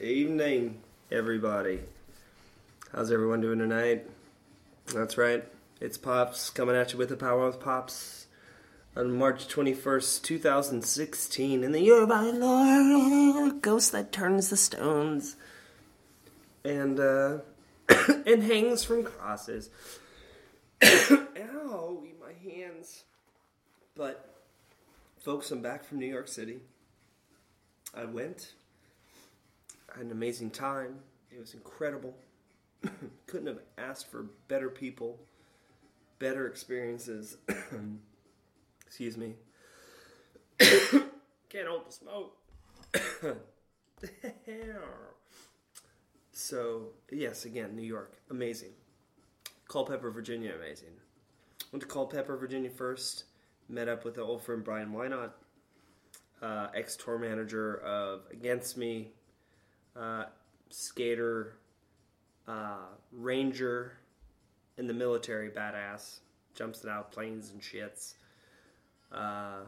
Evening, everybody. How's everyone doing tonight? That's right, it's Pops coming at you with the power of Pops on March 21st, 2016, in the year of our Lord, ghost that turns the stones and uh, and hangs from crosses. Ow, my hands. But, folks, I'm back from New York City. I went. I had an amazing time. It was incredible. Couldn't have asked for better people, better experiences. Excuse me. Can't hold the smoke. so, yes, again, New York. Amazing. Culpeper, Virginia, amazing. Went to Culpeper, Virginia first. Met up with the old friend Brian Wynot, uh, ex tour manager of Against Me, uh, skater, uh, ranger in the military, badass. Jumps it out planes and shits. Uh,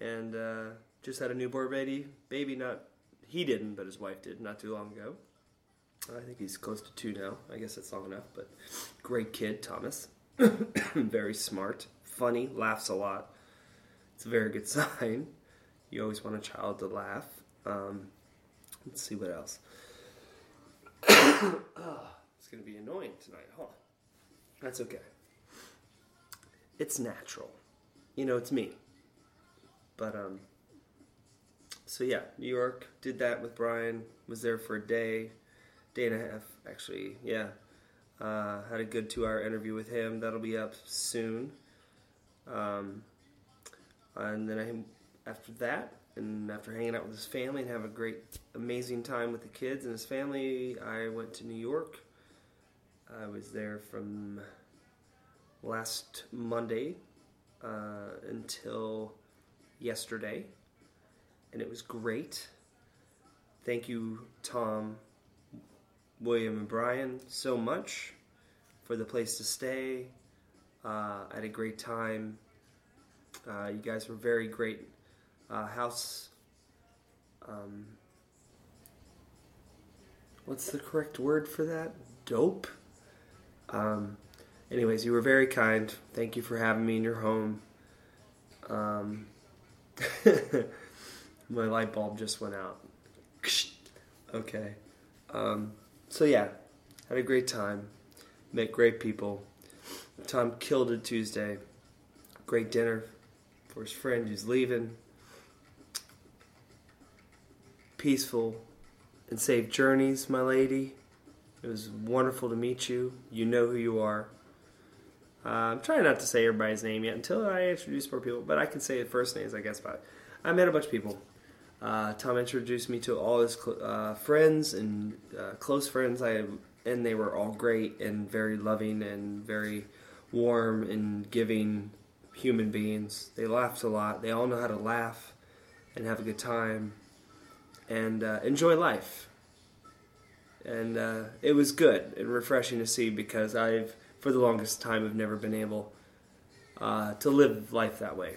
and uh, just had a newborn baby. Baby, not he didn't, but his wife did not too long ago. I think he's close to two now. I guess that's long enough. But great kid, Thomas. very smart, funny, laughs a lot. It's a very good sign. You always want a child to laugh. Um, let's see what else. oh, it's going to be annoying tonight, huh? That's okay. It's natural. You know, it's me. But, um, so yeah, New York, did that with Brian, was there for a day, day and a half, actually, yeah. Uh, had a good two hour interview with him. That'll be up soon. Um, and then I, after that, and after hanging out with his family and have a great, amazing time with the kids and his family, I went to New York. I was there from last Monday uh, until yesterday, and it was great. Thank you, Tom, William, and Brian, so much for the place to stay. Uh, I had a great time. Uh, you guys were very great. Uh, house. Um, what's the correct word for that? Dope. Um, anyways, you were very kind. Thank you for having me in your home. Um, my light bulb just went out. Okay. Um, so yeah, had a great time. Met great people. Tom killed it Tuesday. Great dinner for his friend who's leaving. Peaceful and safe journeys, my lady. It was wonderful to meet you. You know who you are. Uh, I'm trying not to say everybody's name yet until I introduce more people, but I can say the first names, I guess. But I met a bunch of people. Uh, Tom introduced me to all his cl- uh, friends and uh, close friends. I and they were all great and very loving and very warm and giving human beings. They laughed a lot. They all know how to laugh and have a good time and uh, enjoy life. And uh, it was good and refreshing to see because I've, for the longest time, have never been able uh, to live life that way.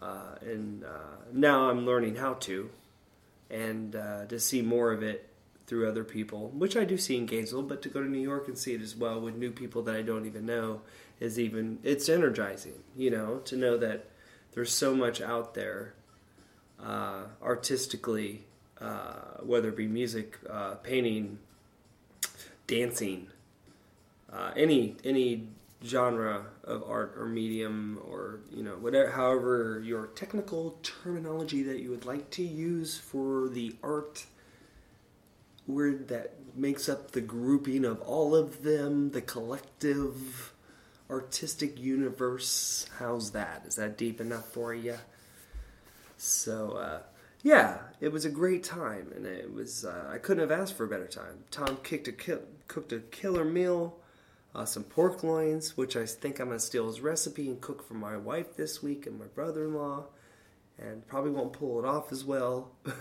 Uh, and uh, now I'm learning how to, and uh, to see more of it through other people, which I do see in Gainesville, but to go to New York and see it as well with new people that I don't even know is even it's energizing, you know, to know that there's so much out there uh, artistically, uh, whether it be music, uh, painting, dancing, uh, any any genre of art or medium or you know whatever however your technical terminology that you would like to use for the art word that makes up the grouping of all of them the collective artistic universe how's that? Is that deep enough for you so uh, yeah it was a great time and it was uh, i couldn't have asked for a better time tom kicked a cooked a killer meal uh, some pork loins, which I think I'm gonna steal his recipe and cook for my wife this week and my brother-in-law, and probably won't pull it off as well,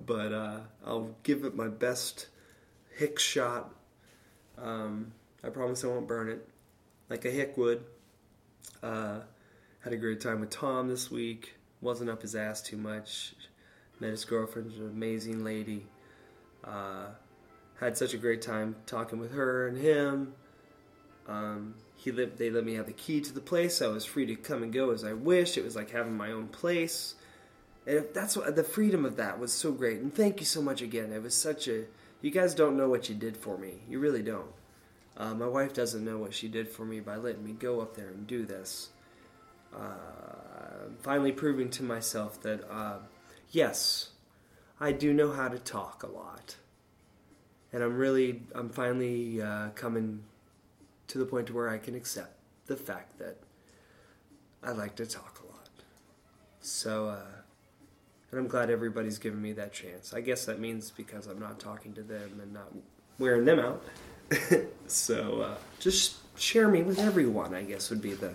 but uh, I'll give it my best hick shot. Um, I promise I won't burn it, like a hick would. Uh, had a great time with Tom this week. Wasn't up his ass too much. Met his girlfriend, an amazing lady. Uh, had such a great time talking with her and him. Um, he let, they let me have the key to the place. So I was free to come and go as I wished. It was like having my own place. And that's what the freedom of that was so great. And thank you so much again. It was such a. You guys don't know what you did for me. You really don't. Uh, my wife doesn't know what she did for me by letting me go up there and do this. Uh, finally proving to myself that, uh, yes, I do know how to talk a lot. And I'm really, I'm finally uh, coming to the point where I can accept the fact that I like to talk a lot. So, uh, and I'm glad everybody's given me that chance. I guess that means because I'm not talking to them and not wearing them out. so, uh, just share me with everyone. I guess would be the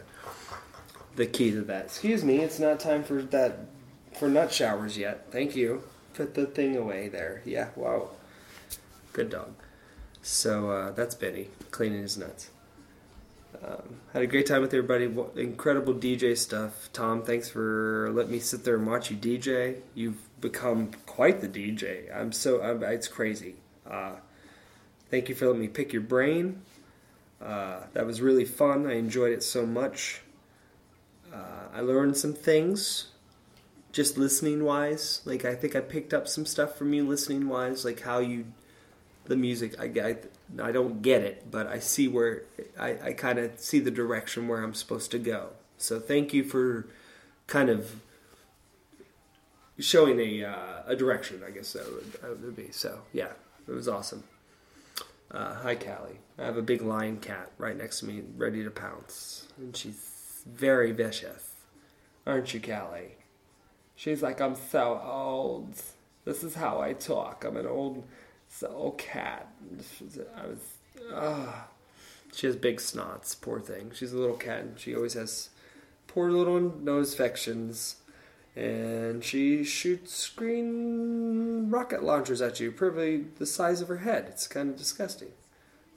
the key to that. Excuse me, it's not time for that for nut showers yet. Thank you. Put the thing away there. Yeah. Wow. Good dog. So uh, that's Benny cleaning his nuts. Um, had a great time with everybody. Incredible DJ stuff. Tom, thanks for letting me sit there and watch you DJ. You've become quite the DJ. I'm so I'm, it's crazy. Uh, thank you for letting me pick your brain. Uh, that was really fun. I enjoyed it so much. Uh, I learned some things, just listening wise. Like I think I picked up some stuff from you listening wise, like how you the music. I, I, I don't get it, but I see where I, I kind of see the direction where I'm supposed to go. So thank you for kind of showing a uh, a direction. I guess that would, that would be. So yeah, it was awesome. Uh, hi, Callie. I have a big lion cat right next to me, ready to pounce, and she's very vicious, aren't you, Callie? She's like, I'm so old. This is how I talk. I'm an old so cat. I was. She has big snots. Poor thing. She's a little cat, and she always has poor little nose infections. And she shoots green rocket launchers at you, probably the size of her head. It's kind of disgusting.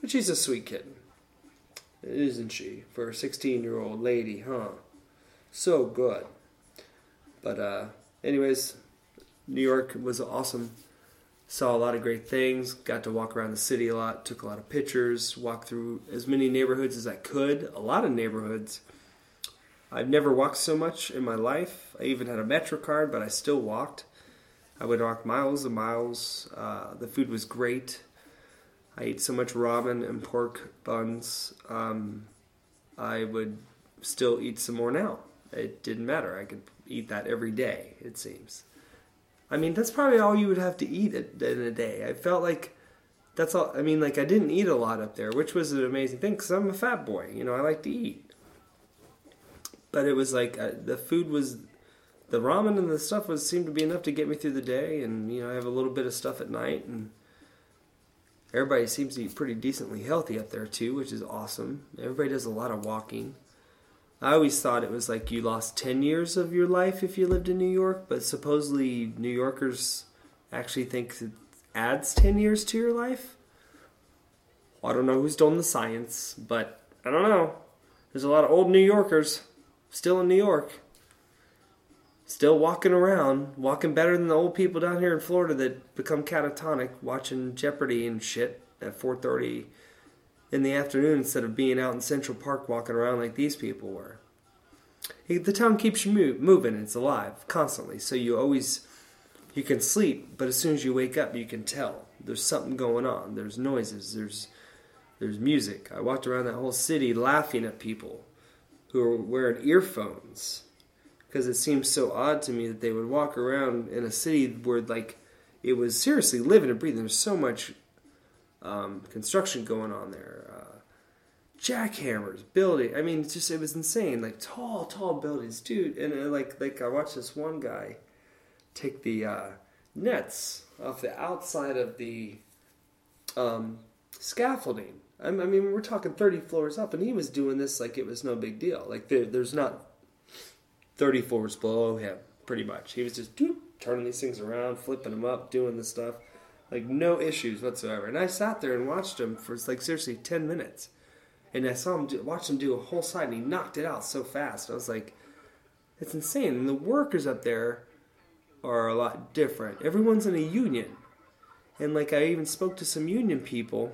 But she's a sweet kitten. Isn't she? For a 16 year old lady, huh? So good. But, uh, anyways, New York was awesome saw a lot of great things, got to walk around the city a lot, took a lot of pictures, walked through as many neighborhoods as I could, a lot of neighborhoods. I've never walked so much in my life. I even had a Metro card, but I still walked. I would walk miles and miles. Uh, the food was great. I ate so much ramen and pork buns. Um, I would still eat some more now. It didn't matter. I could eat that every day, it seems. I mean, that's probably all you would have to eat in a day. I felt like that's all. I mean, like I didn't eat a lot up there, which was an amazing thing because I'm a fat boy. You know, I like to eat. But it was like uh, the food was, the ramen and the stuff was seemed to be enough to get me through the day, and you know, I have a little bit of stuff at night, and everybody seems to be pretty decently healthy up there too, which is awesome. Everybody does a lot of walking. I always thought it was like you lost 10 years of your life if you lived in New York, but supposedly New Yorkers actually think it adds 10 years to your life. I don't know who's done the science, but I don't know. There's a lot of old New Yorkers still in New York. Still walking around, walking better than the old people down here in Florida that become catatonic watching Jeopardy and shit at 4:30 in the afternoon instead of being out in Central Park walking around like these people were. The town keeps you moving, it's alive constantly, so you always you can sleep, but as soon as you wake up, you can tell there's something going on. There's noises, there's there's music. I walked around that whole city laughing at people who were wearing earphones because it seems so odd to me that they would walk around in a city where like it was seriously living and breathing. There's so much um, construction going on there. Uh, jackhammers, building. I mean, just it was insane. Like tall, tall buildings, dude. And uh, like like I watched this one guy take the uh, nets off the outside of the um, scaffolding. I mean, we're talking 30 floors up, and he was doing this like it was no big deal. Like there, there's not 30 floors below him, pretty much. He was just doop, turning these things around, flipping them up, doing this stuff. Like no issues whatsoever. And I sat there and watched him for like seriously ten minutes, and I saw him do, watch him do a whole side, and he knocked it out so fast. I was like, it's insane. And the workers up there are a lot different. Everyone's in a union. And like I even spoke to some union people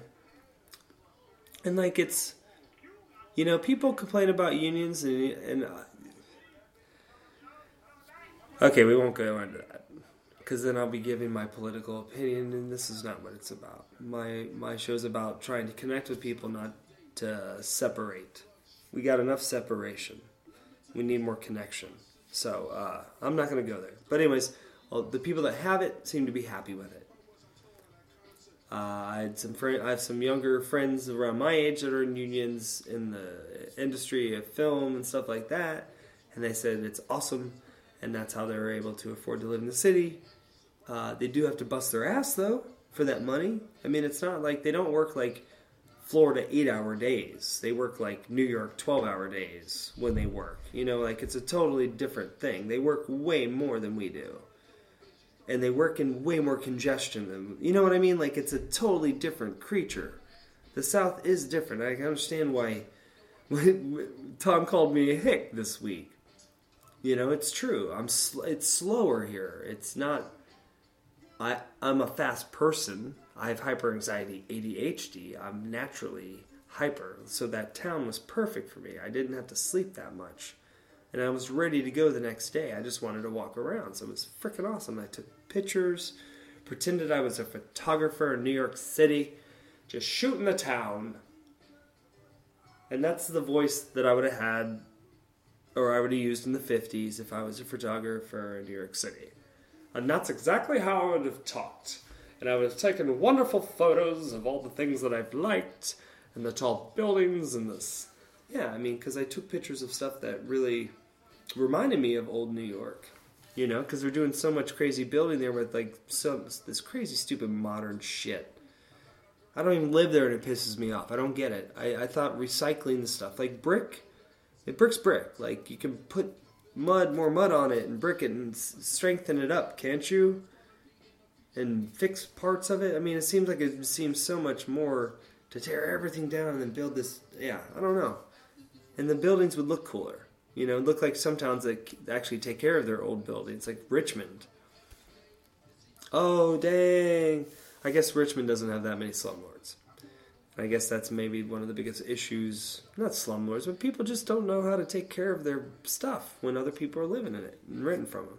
and like it's you know, people complain about unions and and uh, Okay, we won't go into that because then I'll be giving my political opinion, and this is not what it's about. My my show's about trying to connect with people, not to separate. We got enough separation. We need more connection. So uh, I'm not going to go there. But anyways, well, the people that have it seem to be happy with it. Uh, I had some friend, I have some younger friends around my age that are in unions in the industry of film and stuff like that, and they said it's awesome, and that's how they're able to afford to live in the city. Uh, they do have to bust their ass though for that money. I mean, it's not like they don't work like Florida eight hour days. They work like New York 12 hour days when they work. You know, like it's a totally different thing. They work way more than we do. And they work in way more congestion than, you know what I mean? Like it's a totally different creature. The South is different. I understand why Tom called me a hick this week. You know, it's true. I'm sl- it's slower here. It's not I I'm a fast person I have hyper anxiety, ADHD. I'm naturally hyper. So that town was perfect for me. I didn't have to sleep that much. And I was ready to go the next day. I just wanted to walk around. So it was freaking awesome. I took pictures, pretended I was a photographer in New York City, just shooting the town. And that's the voice that I would have had or I would have used in the 50s if I was a photographer in New York City. And that's exactly how I would have talked and I would have taken wonderful photos of all the things that I've liked and the tall buildings and this. Yeah, I mean, because I took pictures of stuff that really reminded me of old New York. You know, because they're doing so much crazy building there with like some this crazy stupid modern shit. I don't even live there and it pisses me off. I don't get it. I, I thought recycling the stuff like brick, it brick's brick. Like you can put mud, more mud on it, and brick it and strengthen it up, can't you? and fix parts of it. I mean, it seems like it seems so much more to tear everything down and then build this. Yeah, I don't know. And the buildings would look cooler. You know, look like some towns that actually take care of their old buildings, like Richmond. Oh, dang. I guess Richmond doesn't have that many slumlords. I guess that's maybe one of the biggest issues. Not slumlords, but people just don't know how to take care of their stuff when other people are living in it and renting from them.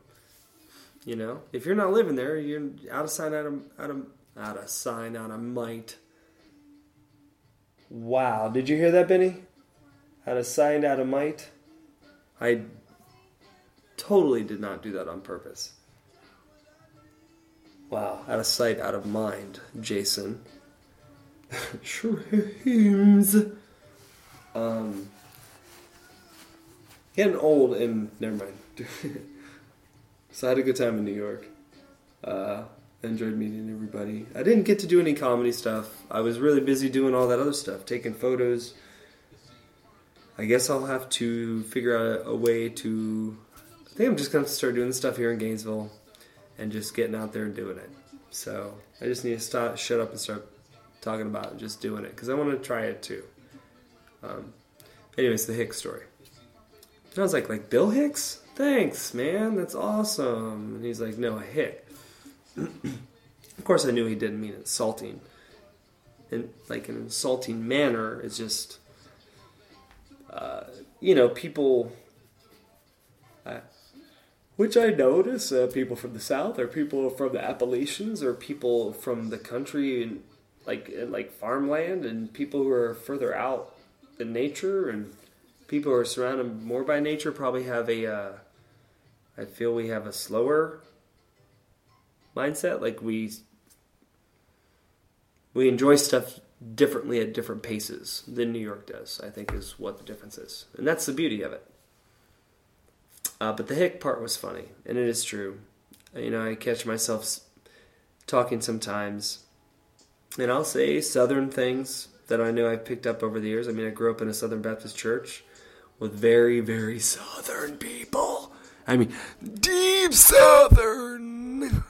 You know, if you're not living there, you're out of sign, out of out of out of sign, out of might. Wow, did you hear that, Benny? Out of sight, out of might. I totally did not do that on purpose. Wow, out of sight, out of mind, Jason. Shrooms. Um, getting old and never mind. So I had a good time in New York. Uh, enjoyed meeting everybody. I didn't get to do any comedy stuff. I was really busy doing all that other stuff, taking photos. I guess I'll have to figure out a way to. I think I'm just gonna start doing the stuff here in Gainesville, and just getting out there and doing it. So I just need to stop, shut up and start talking about it, just doing it because I want to try it too. Um, anyways, the Hicks story. And I was like, like Bill Hicks? thanks, man, that's awesome. And he's like, no, a hick. of course, I knew he didn't mean insulting. And like an insulting manner is just, uh, you know, people. Uh, which I notice uh, people from the South, or people from the Appalachians, or people from the country, and like like farmland, and people who are further out in nature, and people who are surrounded more by nature probably have a uh, I feel we have a slower mindset. Like we we enjoy stuff differently at different paces than New York does. I think is what the difference is, and that's the beauty of it. Uh, but the hick part was funny, and it is true. You know, I catch myself talking sometimes, and I'll say southern things that I know I've picked up over the years. I mean, I grew up in a Southern Baptist church with very, very southern people. I mean, deep southern.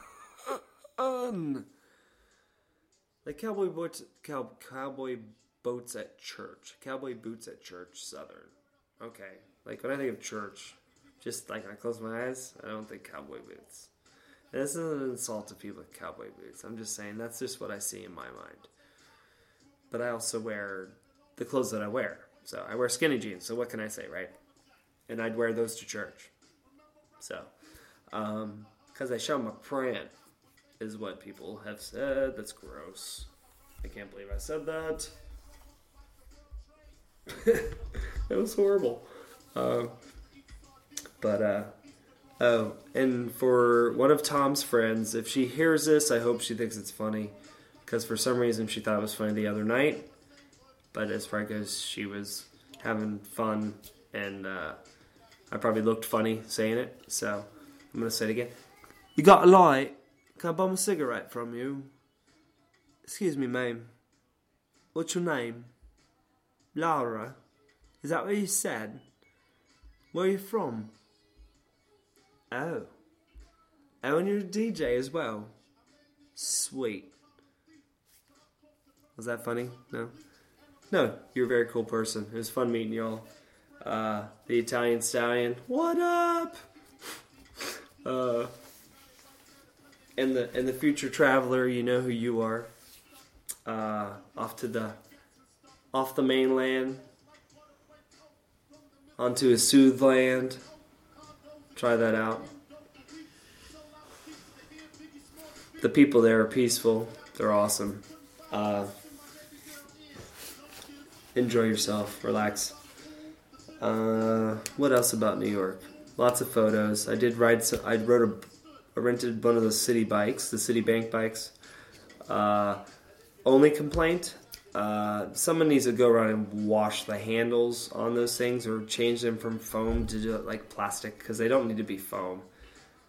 like cowboy boots, cow, cowboy boats at church, cowboy boots at church, southern. Okay, like when I think of church, just like I close my eyes, I don't think cowboy boots. This isn't an insult to people with cowboy boots. I'm just saying that's just what I see in my mind. But I also wear the clothes that I wear. So I wear skinny jeans. So what can I say, right? And I'd wear those to church. So, um because I show my print, is what people have said. That's gross. I can't believe I said that. it was horrible. Um, but uh, oh, and for one of Tom's friends, if she hears this, I hope she thinks it's funny, because for some reason she thought it was funny the other night. But as frank as she was having fun, and uh, I probably looked funny saying it, so I'm gonna say it again. You got a light? Can I bum a cigarette from you? Excuse me, ma'am. What's your name? Laura. Is that what you said? Where are you from? Oh. Oh, and you're a DJ as well? Sweet. Was that funny? No? No, you're a very cool person. It was fun meeting y'all. Uh, the Italian Stallion. What up? Uh, and the and the future traveler, you know who you are. Uh, off to the off the mainland onto a soothe land. Try that out. The people there are peaceful. They're awesome. Uh, enjoy yourself. Relax. Uh, what else about New York? Lots of photos. I did ride. So, I rode a. I rented one of those city bikes, the Citibank bikes. Uh, only complaint: uh, someone needs to go around and wash the handles on those things, or change them from foam to like plastic because they don't need to be foam.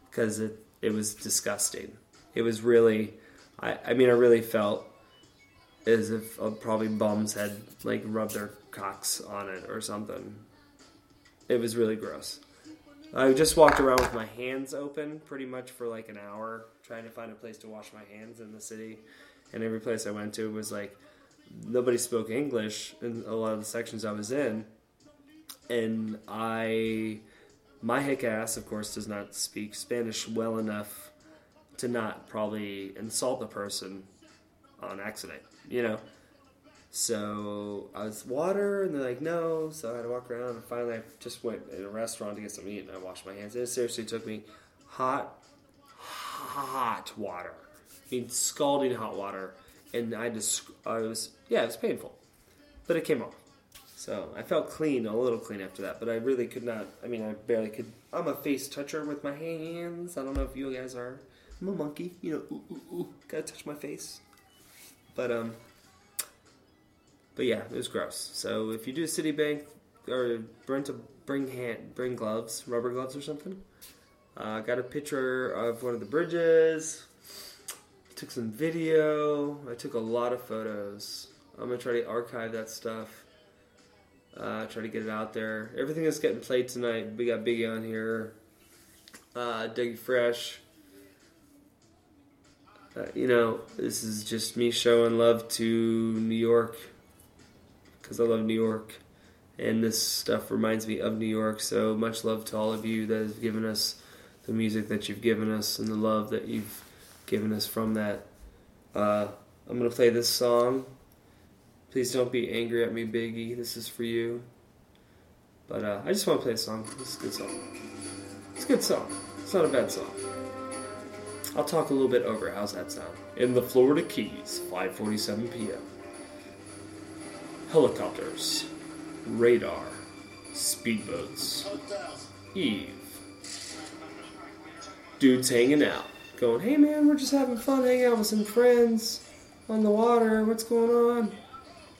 Because it it was disgusting. It was really. I I mean I really felt as if uh, probably bums had like rubbed their cocks on it or something. It was really gross. I just walked around with my hands open pretty much for like an hour trying to find a place to wash my hands in the city. And every place I went to was like nobody spoke English in a lot of the sections I was in. And I, my hick ass, of course, does not speak Spanish well enough to not probably insult the person on accident, you know? So I was water, and they're like, no. So I had to walk around, and finally I just went in a restaurant to get something to eat, and I washed my hands. And it seriously took me hot, hot water. I mean, scalding hot water, and I just, I was, yeah, it was painful, but it came off. So I felt clean, a little clean after that, but I really could not. I mean, I barely could. I'm a face toucher with my hands. I don't know if you guys are. I'm a monkey, you know. Ooh, ooh, ooh, gotta touch my face. But um, but yeah, it was gross. So if you do a Citibank or rent a bring hand bring gloves, rubber gloves or something. I uh, got a picture of one of the bridges. Took some video. I took a lot of photos. I'm gonna try to archive that stuff. Uh, try to get it out there. Everything is getting played tonight. We got Biggie on here. Uh, Dougie Fresh. Uh, you know, this is just me showing love to New York because I love New York, and this stuff reminds me of New York. So much love to all of you that have given us the music that you've given us and the love that you've given us from that. Uh, I'm gonna play this song. Please don't be angry at me, Biggie. This is for you. But uh, I just want to play a song. This is a good song. It's a good song. It's not a bad song. I'll talk a little bit over. How's that sound? In the Florida Keys, 5:47 p.m helicopters, radar, speedboats, Eve. Dudes hanging out, going, hey man, we're just having fun hanging out with some friends on the water. What's going on?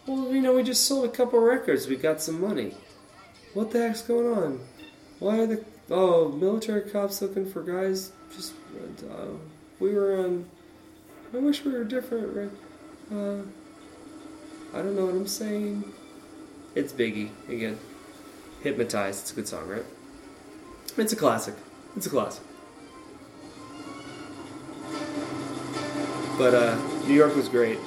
Well, you know, we just sold a couple records. We got some money. What the heck's going on? Why are the oh military cops looking for guys? Just uh, we were on. I wish we were different. Uh, I don't know what I'm saying. It's Biggie again. Hypnotize. It's a good song, right? It's a classic. It's a classic. But uh, New York was great.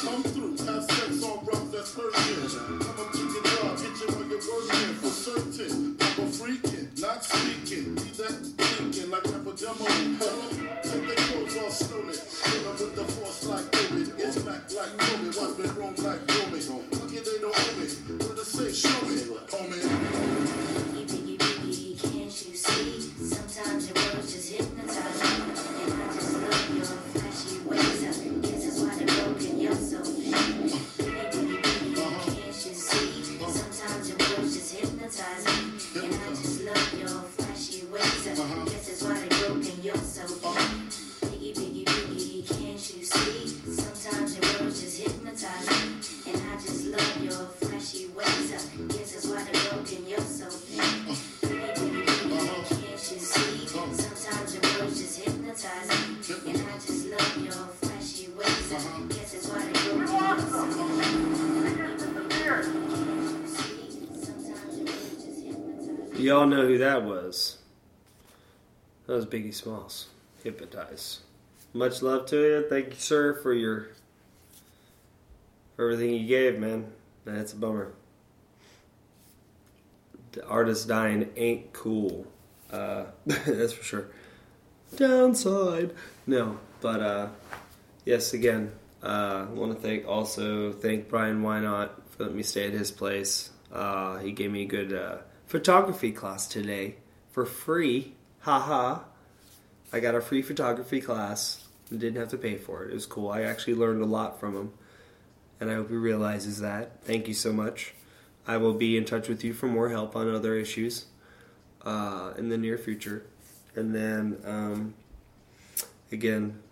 Come through. Have sex on rough, that's shit. Come up to your job, hit you while you're working for certain. I'm a freaking, not speaking. Leave that thinking like I'm a demo. Y'all know who that was. That was Biggie Smalls. Hypnotize. Much love to you. Thank you, sir, for your for everything you gave, man. That's a bummer. The artist dying ain't cool. Uh, that's for sure. Downside. No, but uh, yes, again, uh, I want to thank also thank Brian Wynot for letting me stay at his place. Uh, he gave me a good uh, photography class today for free. Haha. I got a free photography class and didn't have to pay for it. It was cool. I actually learned a lot from him. And I hope he realizes that. Thank you so much. I will be in touch with you for more help on other issues uh, in the near future. And then, um, again,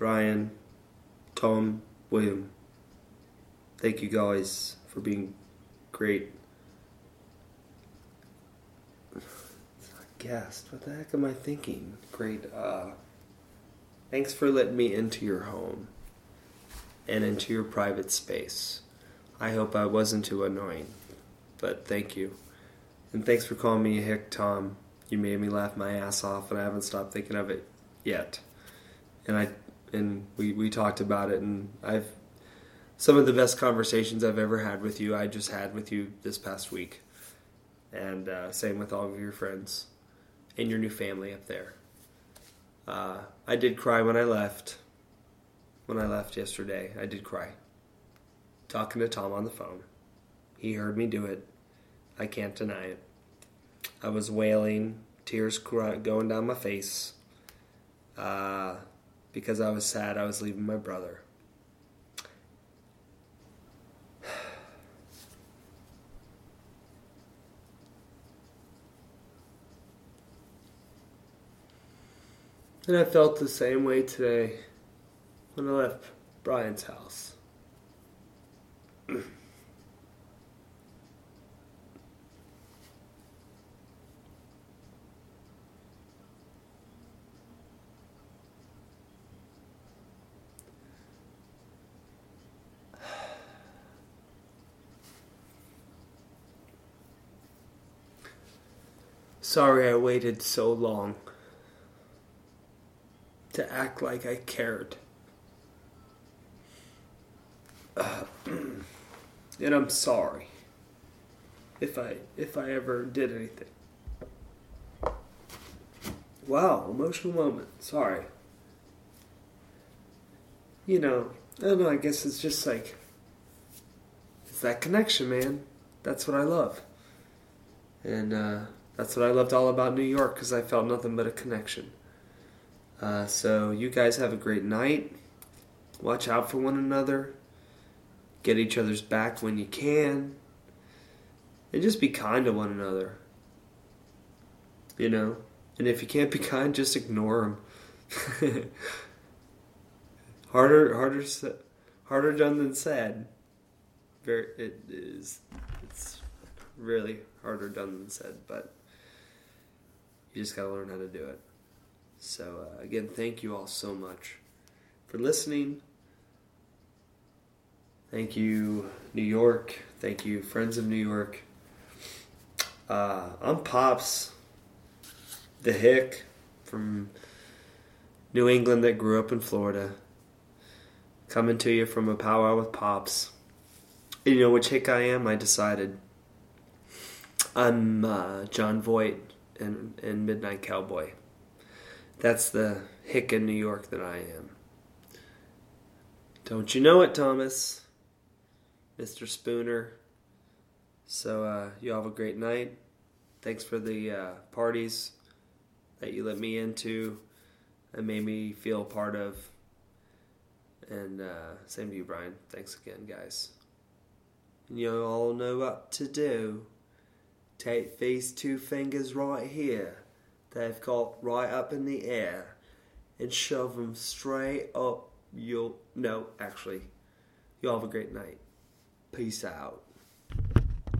Brian, Tom, William, thank you guys for being great. Guest, what the heck am I thinking? Great. Uh, thanks for letting me into your home and into your private space. I hope I wasn't too annoying, but thank you. And thanks for calling me a hick, Tom. You made me laugh my ass off, and I haven't stopped thinking of it yet. And I and we we talked about it, and I've some of the best conversations I've ever had with you. I just had with you this past week, and uh, same with all of your friends and your new family up there. Uh, I did cry when I left. When I left yesterday, I did cry. Talking to Tom on the phone. He heard me do it. I can't deny it. I was wailing, tears going down my face, uh, because I was sad I was leaving my brother. And I felt the same way today when I left Brian's house. Sorry I waited so long to act like I cared. Uh, and I'm sorry if I if I ever did anything. Wow, emotional moment. Sorry. You know, I don't know, I guess it's just like it's that connection, man. That's what I love. And uh, that's what I loved all about New York because I felt nothing but a connection. Uh, so you guys have a great night. Watch out for one another. Get each other's back when you can. And just be kind to one another. You know? And if you can't be kind, just ignore them. harder, harder, harder done than said. Very, it is. It's really harder done than said, but you just gotta learn how to do it. So, uh, again, thank you all so much for listening. Thank you, New York. Thank you, friends of New York. Uh, I'm Pops, the hick from New England that grew up in Florida. Coming to you from a powwow with Pops. You know which hick I am? I decided. I'm uh, Jon Voight in, in Midnight Cowboy. That's the hick in New York that I am. Don't you know it, Thomas? Mr. Spooner. So, uh, you all have a great night. Thanks for the uh, parties that you let me into and made me feel part of. And uh, same to you, Brian. Thanks again, guys. And you all know what to do. Take these two fingers right here, they've got right up in the air, and shove them straight up your. No, actually. You all have a great night. Peace out.